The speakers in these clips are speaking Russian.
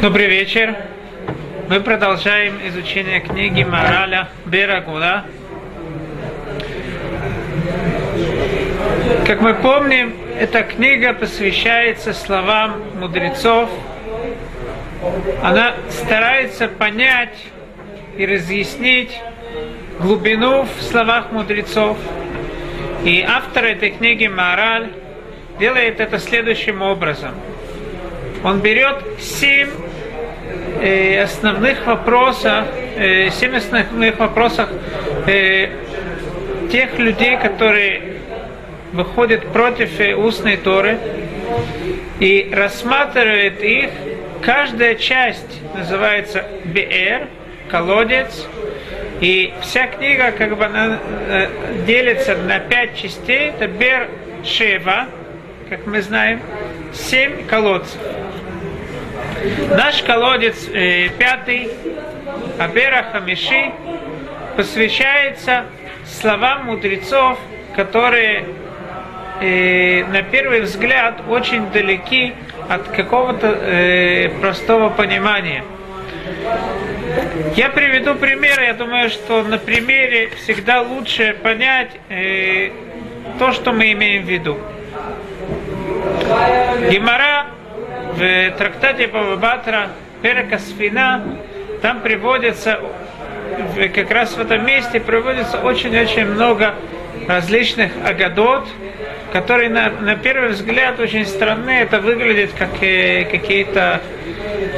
Добрый вечер. Мы продолжаем изучение книги Мораля Берагула. Как мы помним, эта книга посвящается словам мудрецов. Она старается понять и разъяснить глубину в словах мудрецов. И автор этой книги Мораль делает это следующим образом. Он берет семь э, основных вопросов, э, семь основных вопросов э, тех людей, которые выходят против устной Торы и рассматривает их. Каждая часть называется БР, колодец, и вся книга как бы она, делится на пять частей. Это Бер Шева, как мы знаем, семь колодцев. Наш колодец э, пятый, Абера Хамиши, посвящается словам мудрецов, которые э, на первый взгляд очень далеки от какого-то э, простого понимания. Я приведу пример, я думаю, что на примере всегда лучше понять э, то, что мы имеем в виду. Гимара в трактате Бабабатра Перека Сфина, там приводится, как раз в этом месте приводится очень-очень много различных агадот, которые на, на первый взгляд очень странны. Это выглядит как э, какие-то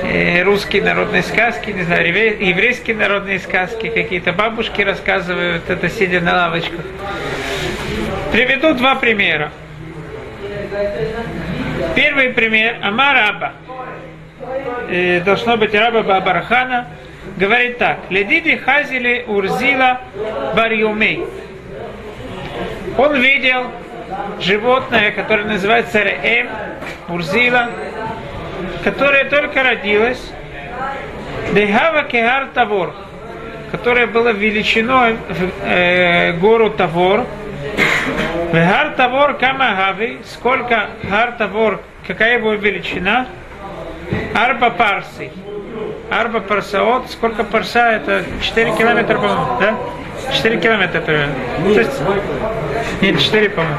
э, русские народные сказки, не знаю, еврейские народные сказки, какие-то бабушки рассказывают это сидя на лавочках. Приведу два примера. Первый пример. Амар Аба. Э, должно быть Раба Бабархана. Говорит так. Ледиди хазили урзила барьюмей. Он видел животное, которое называется Реэм, Урзила, которое только родилось. Дехава Кегар Тавор, которое было величиной в э, гору Тавор. Гар Тавор Камагави, сколько Гар Тавор, какая его величина? Арба Парси. Арба Парсаот, сколько парса, это 4 километра, по-моему, да? 4 километра примерно. То есть, нет, 4, по-моему.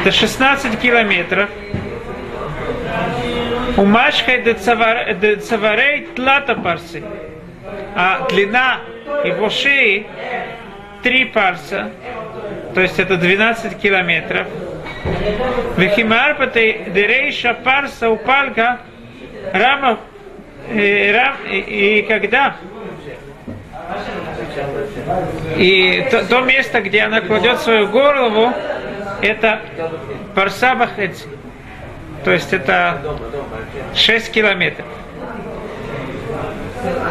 Это 16 километров. У Машхай де Цаварей Тлата Парси. А длина его шеи 3 парса. То есть это 12 километров. Вехимарпатой Дерейша Парса Упалька Рама и, рам, и, когда и то, то место, где она кладет свою голову, это Парсабахец. То есть это 6 километров.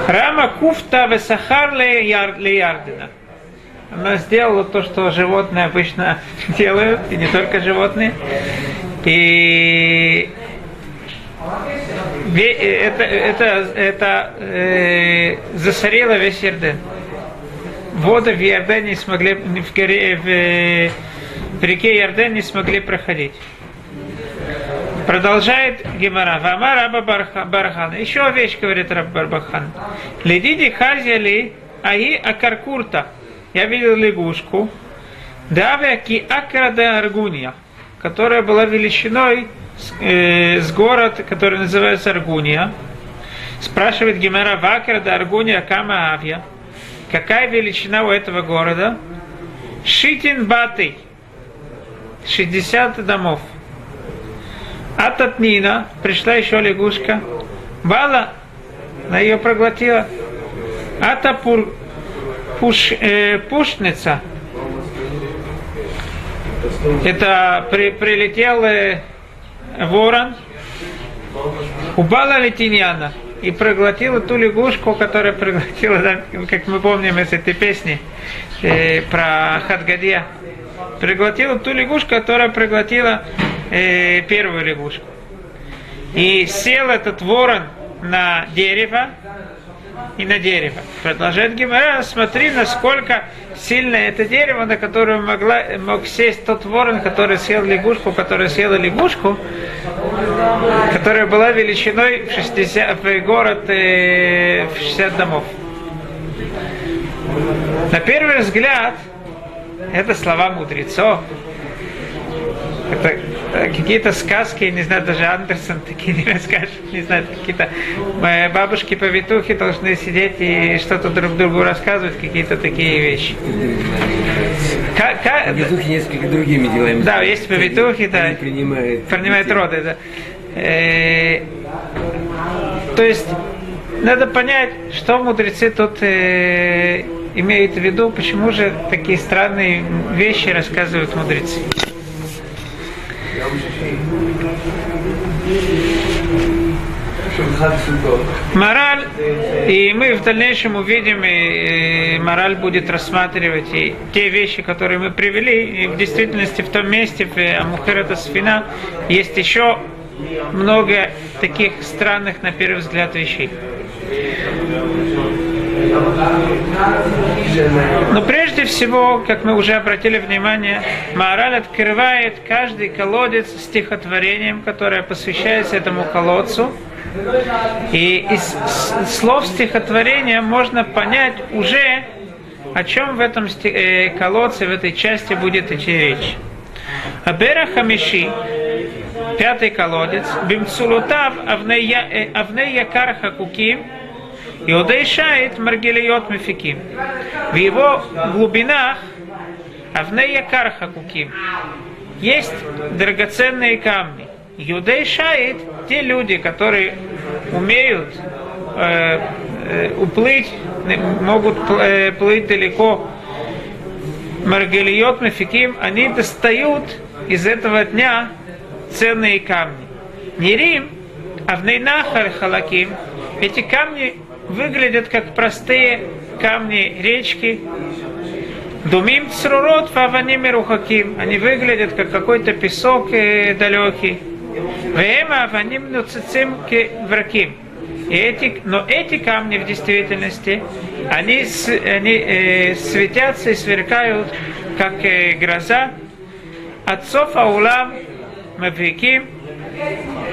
Рама Куфта Весахар Ярдина. Она сделала то, что животные обычно делают, и не только животные. И это, это, это э, засорило весь Ярден. Воды в Ярдене не смогли, в, горе, в, в реке Ярден не смогли проходить. Продолжает Гемара. Вама Раба Бархан. Еще вещь, говорит Раб Барбахан. Ледиди хазяли аи акаркурта. Я видел лягушку. Давя ки акрада аргуния, которая была величиной э, с город, который называется Аргуния. Спрашивает Гемера Вакерда Аргуния Кама Авья. Какая величина у этого города? Шитин Батый. 60 домов. Ататнина, пришла еще лягушка. Бала, она ее проглотила. Атапур, пуш, э, пушница. Это при, прилетел э, ворон, упала летиньяна и проглотила ту лягушку, которая проглотила, да, как мы помним из этой песни э, про Хадгадия, проглотила ту лягушку, которая проглотила э, первую лягушку. И сел этот ворон на дерево и на дерево. Продолжает Гимара, смотри, насколько сильное это дерево, на которое могла, мог сесть тот ворон, который съел лягушку, которая съела лягушку, которая была величиной в, 60, в город э, в 60 домов. На первый взгляд, это слова мудрецов, это какие-то сказки, не знаю, даже Андерсон такие не расскажет, не знаю, какие-то э, бабушки-повитухи должны сидеть и что-то друг другу рассказывать, какие-то такие вещи. Повитухи несколько другими делами. Да, есть повитухи, да. Принимают, принимают роды, да. Э, то есть, надо понять, что мудрецы тут э, имеют в виду, почему же такие странные вещи рассказывают мудрецы. Мораль, и мы в дальнейшем увидим, и, мораль будет рассматривать и те вещи, которые мы привели, и в действительности в том месте, в Амухерата Сфина, есть еще много таких странных, на первый взгляд, вещей. Но прежде всего, как мы уже обратили внимание, Маораль открывает каждый колодец стихотворением, которое посвящается этому колодцу. И из слов стихотворения можно понять уже, о чем в этом э, колодце, в этой части будет идти речь. Абера Хамиши, пятый колодец, Бимцулутав Авнея э, Якар Хакуким, Иудей Шайт Маргелиот Мефиким. В его глубинах Авнея Карха Куким. Есть драгоценные камни. Иудей Шайт те люди, которые умеют э, э, уплыть, могут э, плыть далеко. Маргелиот Мефиким, они достают из этого дня ценные камни. Не Рим, а в Нейнахар Халаким, эти камни выглядят как простые камни речки. Думим црурот фаваними рухаким. Они выглядят как какой-то песок э, далекий. Вема аваним нуцицим враким. И эти, но эти камни в действительности, они, они э, светятся и сверкают, как э, гроза. Отцов Аулам Мавиким,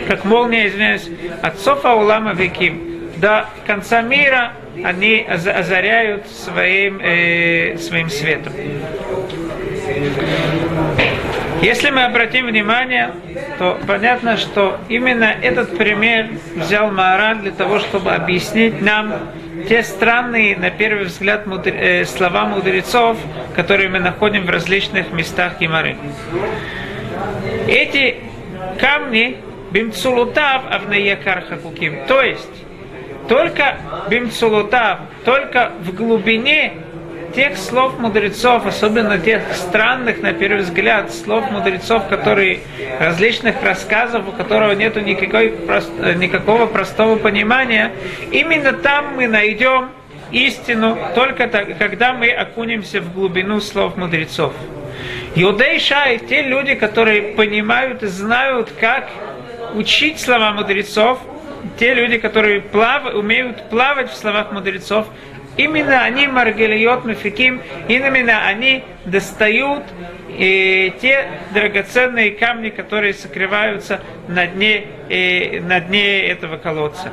как молния, извиняюсь, отцов Аулам Мавиким до конца мира они озаряют своим, э, своим светом. Если мы обратим внимание, то понятно, что именно этот пример взял Маораль для того, чтобы объяснить нам те странные, на первый взгляд, мудр... э, слова мудрецов, которые мы находим в различных местах Гимары. Эти камни бимцулутав авнаякар хакуким, то есть только бимцулутав, только в глубине тех слов мудрецов, особенно тех странных, на первый взгляд, слов мудрецов, которые различных рассказов, у которого нет никакой, никакого простого понимания, именно там мы найдем истину, только так, когда мы окунемся в глубину слов мудрецов. Иудей Шай, те люди, которые понимают и знают, как учить слова мудрецов, те люди, которые плав, умеют плавать в словах мудрецов, именно они, Маргелиот Мефиким, именно они достают и э, те драгоценные камни, которые сокрываются на дне, и, э, на дне этого колодца.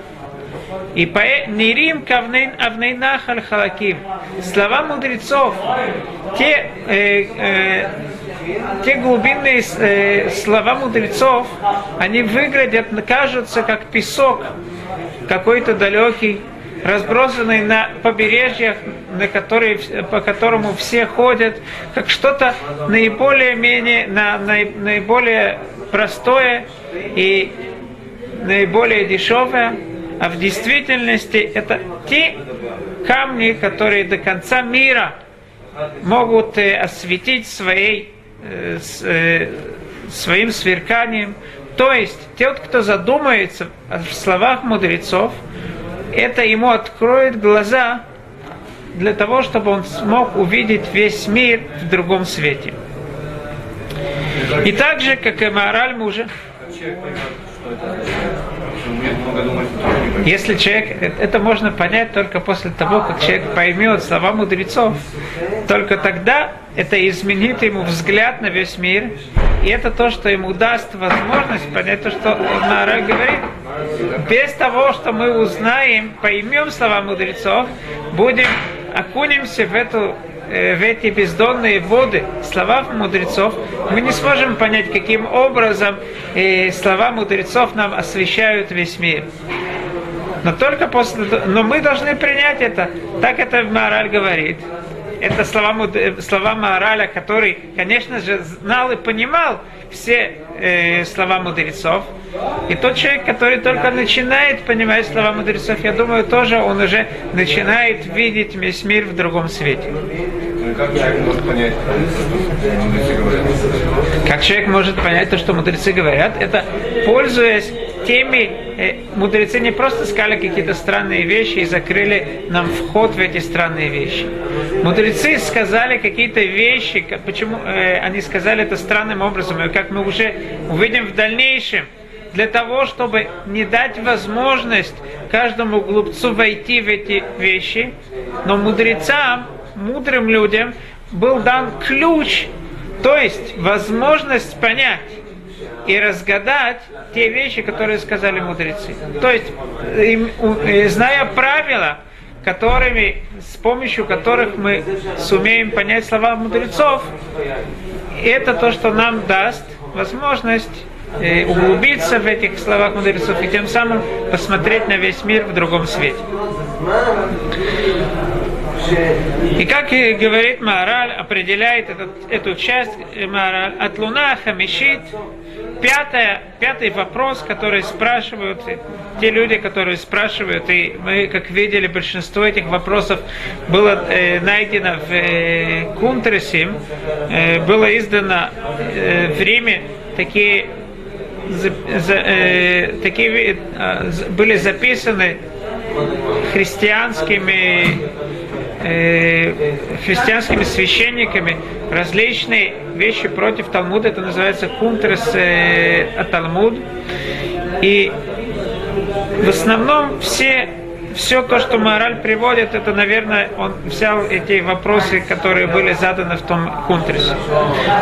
И по Нирим Кавнейн Авнейнах Халаким. Слова мудрецов, те, э, э, те глубинные э, слова мудрецов, они выглядят, кажутся как песок какой-то далекий, разбросанный на побережьях, на которые, по которому все ходят, как что-то наиболее, менее, на, на, наиболее простое и наиболее дешевое а в действительности это те камни, которые до конца мира могут э, осветить своей, э, э, своим сверканием. То есть, тот, кто задумается в словах мудрецов, это ему откроет глаза для того, чтобы он смог увидеть весь мир в другом свете. И так же, как и мораль мужа, Если человек, это можно понять только после того, как человек поймет слова мудрецов, только тогда это изменит ему взгляд на весь мир, и это то, что ему даст возможность понять то, что Мара говорит. Без того, что мы узнаем, поймем слова мудрецов, будем окунемся в эту в эти бездонные воды слова мудрецов, мы не сможем понять, каким образом э, слова мудрецов нам освещают весь мир. Но только после, но мы должны принять это. Так это Мораль говорит. Это слова, слова Мораля, который, конечно же, знал и понимал все э, слова мудрецов. И тот человек, который только начинает понимать слова мудрецов, я думаю, тоже он уже начинает видеть весь мир в другом свете. Как человек может понять, что мудрецы говорят? Как человек может понять то, что мудрецы говорят? Это пользуясь теми, э, мудрецы не просто сказали какие-то странные вещи и закрыли нам вход в эти странные вещи. Мудрецы сказали какие-то вещи, почему э, они сказали это странным образом, и как мы уже увидим в дальнейшем, для того, чтобы не дать возможность каждому глупцу войти в эти вещи, но мудрецам мудрым людям был дан ключ, то есть возможность понять и разгадать те вещи, которые сказали мудрецы. То есть, зная правила, которыми, с помощью которых мы сумеем понять слова мудрецов, это то, что нам даст возможность э, углубиться в этих словах мудрецов и тем самым посмотреть на весь мир в другом свете. И как и говорит Маораль, определяет этот, эту часть Маораль, от Луна Хамишит, пятое, пятый вопрос, который спрашивают те люди, которые спрашивают, и мы, как видели, большинство этих вопросов было э, найдено в э, Кунтресе, э, было издано э, в Риме такие за, за, э, такие э, были записаны христианскими э, христианскими священниками различные вещи против Талмуда. Это называется кунтрес э, Талмуд. И в основном все все то, что Мораль приводит, это, наверное, он взял эти вопросы, которые были заданы в том кунтресе.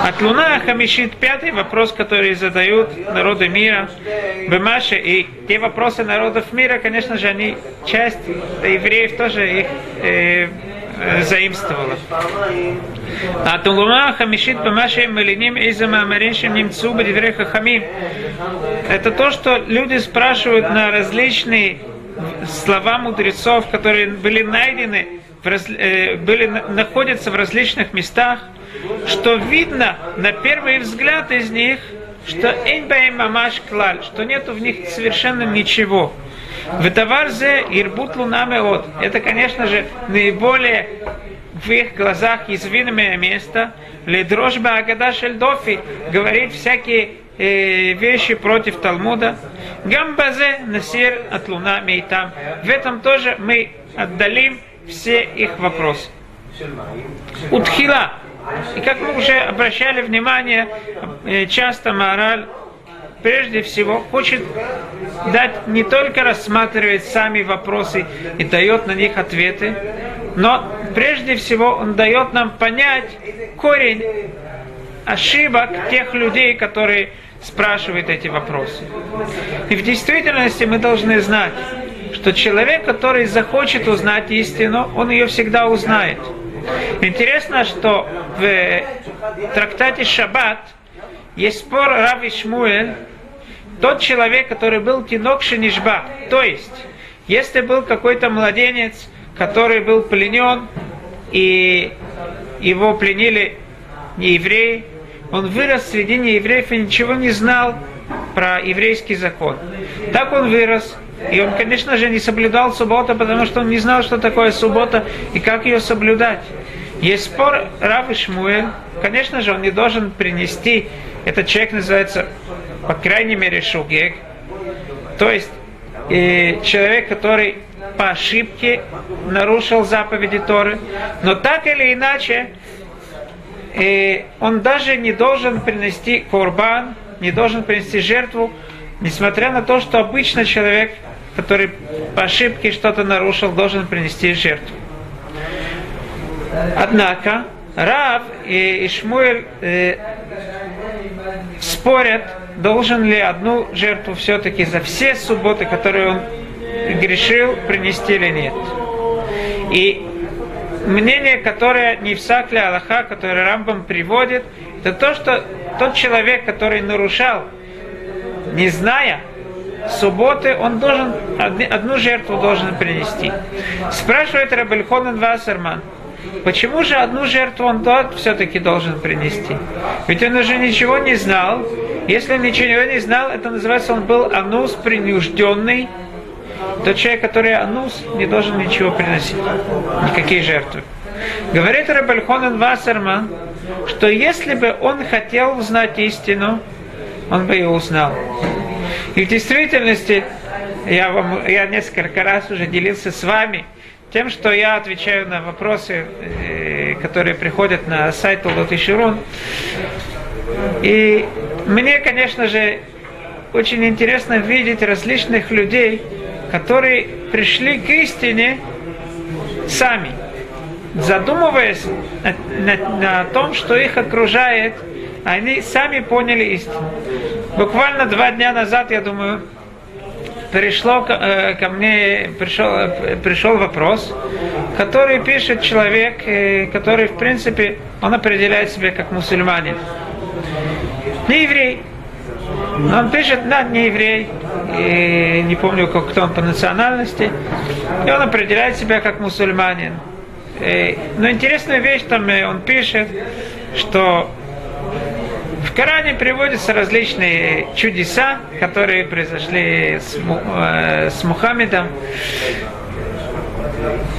От Луна Хамишит пятый вопрос, который задают народы мира, Бемаши, и те вопросы народов мира, конечно же, они часть евреев тоже их э, заимствовала. А Тулума Хамишит Бамашем Малиним Иза Мамариншим Немцу Бадивре Хахамим. Это то, что люди спрашивают на различные слова мудрецов, которые были найдены, э, были, находятся в различных местах, что видно на первый взгляд из них, что Эйнбаем Мамаш что нету в них совершенно ничего. В Таварзе Ирбут Лунамеот. Это, конечно же, наиболее в их глазах язвимое место. Ледрожба Агада Шельдофи говорит всякие э, вещи против Талмуда. Гамбазе Насир от Луна Мейтам. В этом тоже мы отдалим все их вопросы. Утхила. И как мы уже обращали внимание, э, часто мораль прежде всего хочет дать не только рассматривать сами вопросы и дает на них ответы, но прежде всего он дает нам понять корень ошибок тех людей, которые спрашивают эти вопросы. И в действительности мы должны знать, что человек, который захочет узнать истину, он ее всегда узнает. Интересно, что в трактате Шаббат есть спор Рави Шмуэль тот человек, который был тинок шинишба, то есть, если был какой-то младенец, который был пленен, и его пленили неевреи, он вырос среди неевреев и ничего не знал про еврейский закон. Так он вырос, и он, конечно же, не соблюдал субботу, потому что он не знал, что такое суббота и как ее соблюдать. Есть спор Рав и. Конечно же, он не должен принести, этот человек называется по крайней мере, шугег, то есть э, человек, который по ошибке нарушил заповеди Торы, но так или иначе, э, он даже не должен принести корбан, не должен принести жертву несмотря на то, что обычно человек, который по ошибке что-то нарушил, должен принести жертву. Однако Рав и Ишмуэль э, спорят, должен ли одну жертву все-таки за все субботы, которые он грешил, принести или нет. И мнение, которое не в Сакле Аллаха, которое Рамбам приводит, это то, что тот человек, который нарушал, не зная субботы, он должен одну жертву должен принести. Спрашивает Рабельхонен Вассерман, почему же одну жертву он тот все-таки должен принести? Ведь он уже ничего не знал. Если он ничего не знал, это называется, он был анус принужденный, тот человек, который анус, не должен ничего приносить, никакие жертвы. Говорит Рабальхонен Вассерман, что если бы он хотел узнать истину, он бы ее узнал. И в действительности, я, вам, я несколько раз уже делился с вами тем, что я отвечаю на вопросы, э, которые приходят на сайт Иширун. И мне, конечно же, очень интересно видеть различных людей, которые пришли к истине сами, задумываясь на, на, на том, что их окружает, они сами поняли истину. Буквально два дня назад, я думаю, пришло э, ко мне пришел, э, пришел вопрос, который пишет человек, э, который, в принципе, он определяет себя как мусульманин. Не еврей. Он пишет, да, не еврей, и не помню, кто он по национальности, и он определяет себя как мусульманин. И, но интересная вещь там он пишет, что Коране приводятся различные чудеса, которые произошли с, э, с Мухаммедом.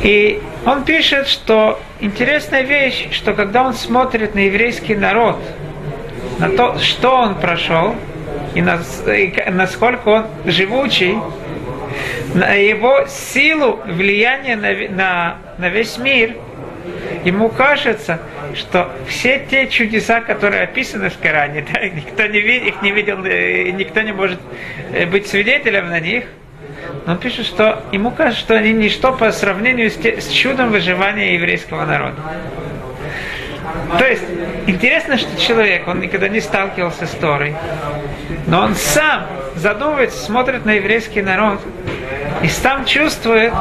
И он пишет, что интересная вещь, что когда он смотрит на еврейский народ, на то, что он прошел, и, на, и насколько он живучий, на его силу влияния на, на, на весь мир, ему кажется, что все те чудеса, которые описаны в Коране, да, никто не видел, их не видел, э, никто не может э, быть свидетелем на них, но он пишет, что ему кажется, что они ничто по сравнению с, те, с чудом выживания еврейского народа. То есть, интересно, что человек, он никогда не сталкивался с Торой, но он сам задумывается, смотрит на еврейский народ, и сам чувствует,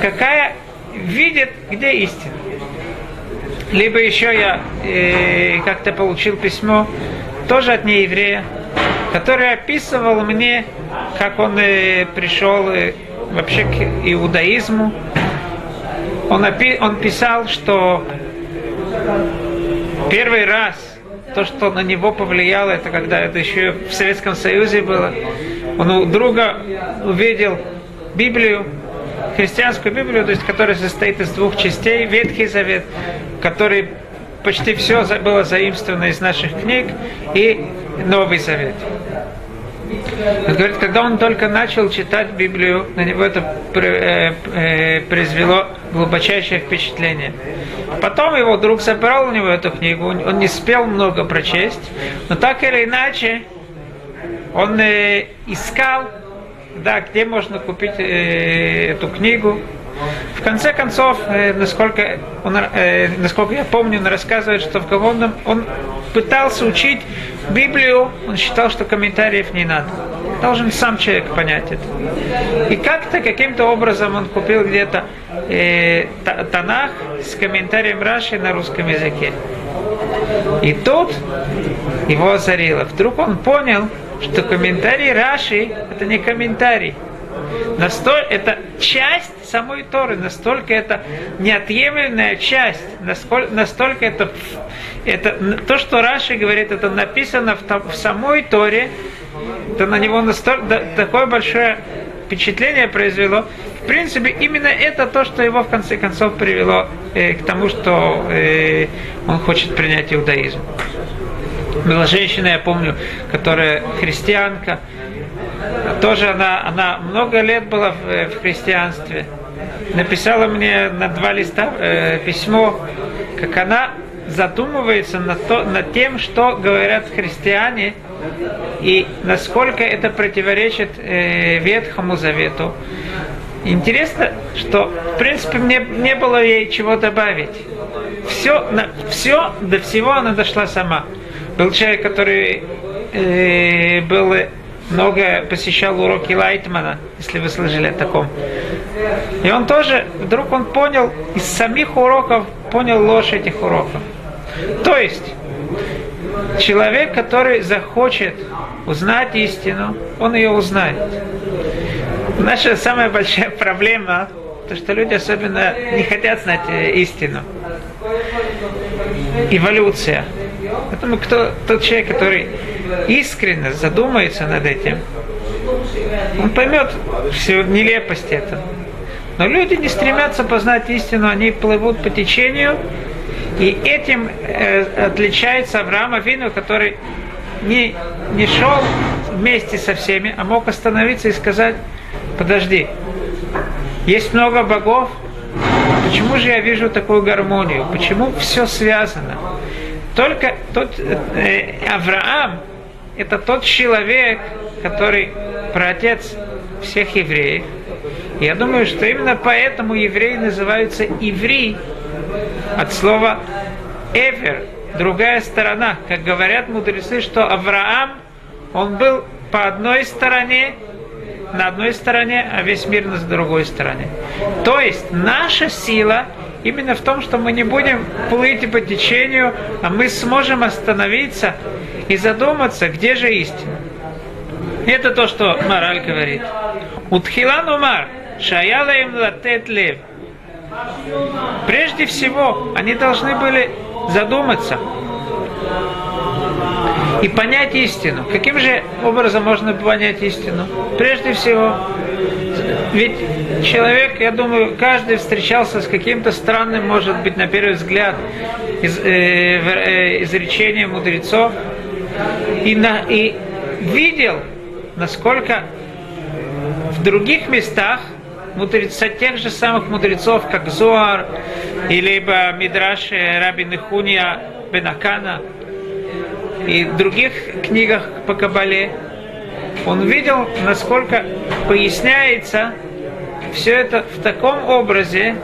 какая видит, где истина. Либо еще я э, как-то получил письмо, тоже от нееврея, который описывал мне, как он э, пришел э, вообще к иудаизму. Он, опи- он писал, что первый раз то, что на него повлияло, это когда это еще в Советском Союзе было. Он у друга увидел Библию, христианскую Библию, то есть, которая состоит из двух частей, Ветхий Завет, который почти все было заимствовано из наших книг, и Новый Завет. Он говорит, когда он только начал читать Библию, на него это э, э, произвело глубочайшее впечатление. Потом его друг забрал у него эту книгу, он не спел много прочесть, но так или иначе он э, искал да, где можно купить э, эту книгу. В конце концов, э, насколько, он, э, насколько я помню, он рассказывает, что в каком он пытался учить Библию, он считал, что комментариев не надо. Должен сам человек понять это. И как-то, каким-то образом он купил где-то э, Танах с комментарием Раши на русском языке. И тут его озарило. Вдруг он понял, что комментарий Раши это не комментарий. Настоль, это часть самой Торы, настолько это неотъемлемая часть, насколько, настолько это, это то, что Раши говорит, это написано в, в самой Торе, то на него настолько, да, такое большое впечатление произвело. В принципе, именно это то, что его в конце концов привело э, к тому, что э, он хочет принять иудаизм. Была женщина, я помню, которая христианка. Тоже она, она много лет была в, в христианстве. Написала мне на два листа э, письмо, как она задумывается над, то, над тем, что говорят христиане и насколько это противоречит э, Ветхому Завету. Интересно, что в принципе мне не было ей чего добавить. Все, на, все до всего она дошла сама. Был человек, который э, был много посещал уроки Лайтмана, если вы слышали о таком. И он тоже, вдруг он понял, из самих уроков понял ложь этих уроков. То есть, человек, который захочет узнать истину, он ее узнает. Наша самая большая проблема, то что люди особенно не хотят знать э, истину. Эволюция. Поэтому кто, тот человек, который искренне задумается над этим, он поймет всю нелепость этого. Но люди не стремятся познать истину, они плывут по течению, и этим э, отличается Авраам Авину, который не, не шел вместе со всеми, а мог остановиться и сказать, подожди, есть много богов, почему же я вижу такую гармонию, почему все связано? Только тот э, Авраам, это тот человек, который праотец всех евреев. Я думаю, что именно поэтому евреи называются иври от слова эвер, другая сторона. Как говорят мудрецы, что Авраам, он был по одной стороне, на одной стороне, а весь мир на другой стороне. То есть наша сила именно в том, что мы не будем плыть по течению, а мы сможем остановиться и задуматься, где же истина. Это то, что мораль говорит. Утхилан умар, шаяла им латет лев. Прежде всего, они должны были задуматься и понять истину. Каким же образом можно понять истину? Прежде всего, ведь человек, я думаю, каждый встречался с каким-то странным, может быть, на первый взгляд, из, э, э, изречением мудрецов, и, на, и видел, насколько в других местах мудреца, тех же самых мудрецов, как Зоар, либо Мидраш Раби Нехуния Бенакана, и других книгах по Кабале, он видел, насколько поясняется все это в таком образе,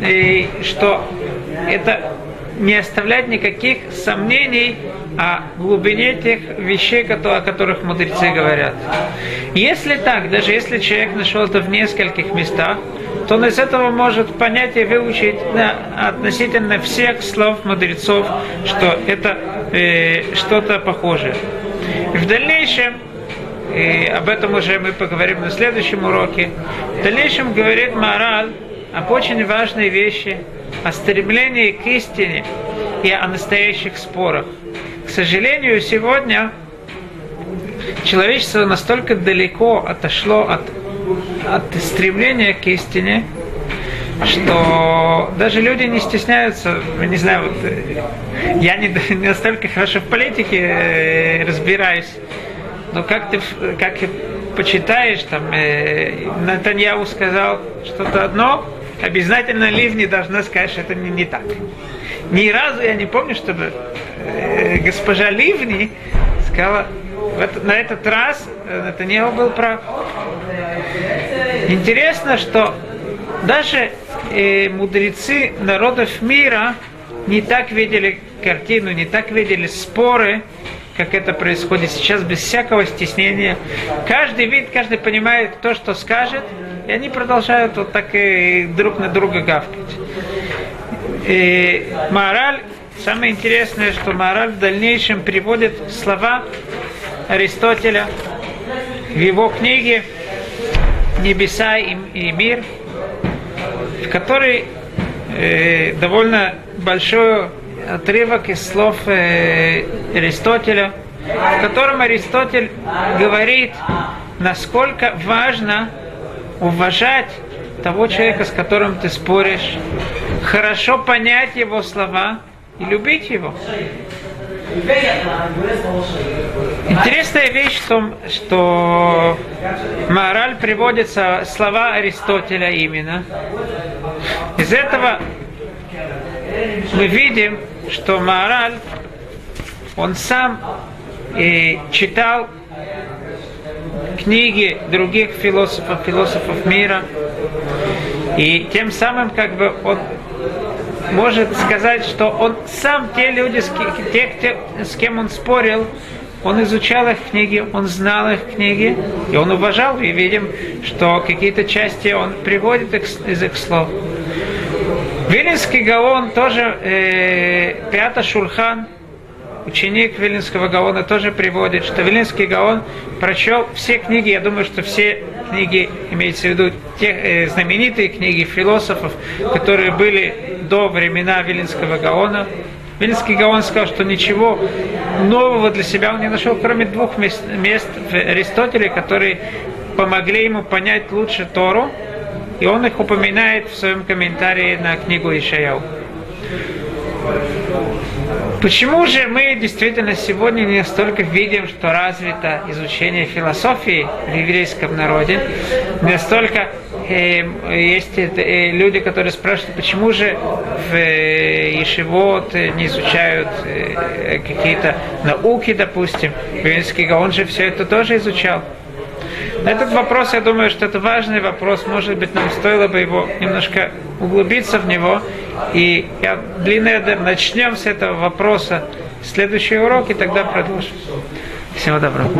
и что это не оставлять никаких сомнений о глубине тех вещей, о которых мудрецы говорят. Если так, даже если человек нашел это в нескольких местах, то он из этого может понять и выучить относительно всех слов мудрецов, что это э, что-то похожее. В дальнейшем, и об этом уже мы поговорим на следующем уроке, в дальнейшем говорит Мораль об очень важной вещи, о стремлении к истине и о настоящих спорах. К сожалению, сегодня человечество настолько далеко отошло от от стремления к истине, что даже люди не стесняются, не знаю, вот э, я не, не настолько хорошо в политике э, разбираюсь, но как ты как почитаешь, там э, Натаньяу сказал что-то одно, обязательно Ливни должна сказать, что это не, не так. Ни разу я не помню, чтобы э, госпожа Ливни сказала, в на этот раз э, Натаньяу был прав. Интересно, что даже э, мудрецы народов мира не так видели картину, не так видели споры, как это происходит сейчас, без всякого стеснения. Каждый вид, каждый понимает то, что скажет, и они продолжают вот так и друг на друга гавкать. И мораль, самое интересное, что мораль в дальнейшем приводит слова Аристотеля в его книге «Небеса и мир», в которой э, довольно большой отрывок из слов э, Аристотеля, в котором Аристотель говорит, насколько важно уважать того человека, с которым ты споришь, хорошо понять его слова и любить его. Интересная вещь в том, что мораль приводится слова Аристотеля именно. Из этого мы видим, что мораль, он сам и читал книги других философов, философов мира, и тем самым как бы он может сказать, что он сам те люди, те, те, с кем он спорил, он изучал их книги, он знал их книги, и он уважал, и видим, что какие-то части он приводит из их слов. Вилинский Гаон тоже, э, Пята Шурхан, ученик Вилинского Гаона, тоже приводит, что Вилинский Гаон прочел все книги, я думаю, что все книги, имеется в виду те э, знаменитые книги философов, которые были до времена Вилинского Гаона. Вилинский Гаон сказал, что ничего нового для себя он не нашел, кроме двух мест, мест в Аристотеле, которые помогли ему понять лучше Тору, и он их упоминает в своем комментарии на книгу Ишаяу. Почему же мы действительно сегодня не настолько видим, что развито изучение философии в еврейском народе? Не настолько э, есть э, люди, которые спрашивают, почему же в э, Ешивот не изучают э, какие-то науки, допустим. Венский Гаон же все это тоже изучал. Этот вопрос, я думаю, что это важный вопрос. Может быть, нам стоило бы его немножко углубиться в него. И я длинный начнем с этого вопроса. Следующий урок и тогда продолжим. Всего доброго.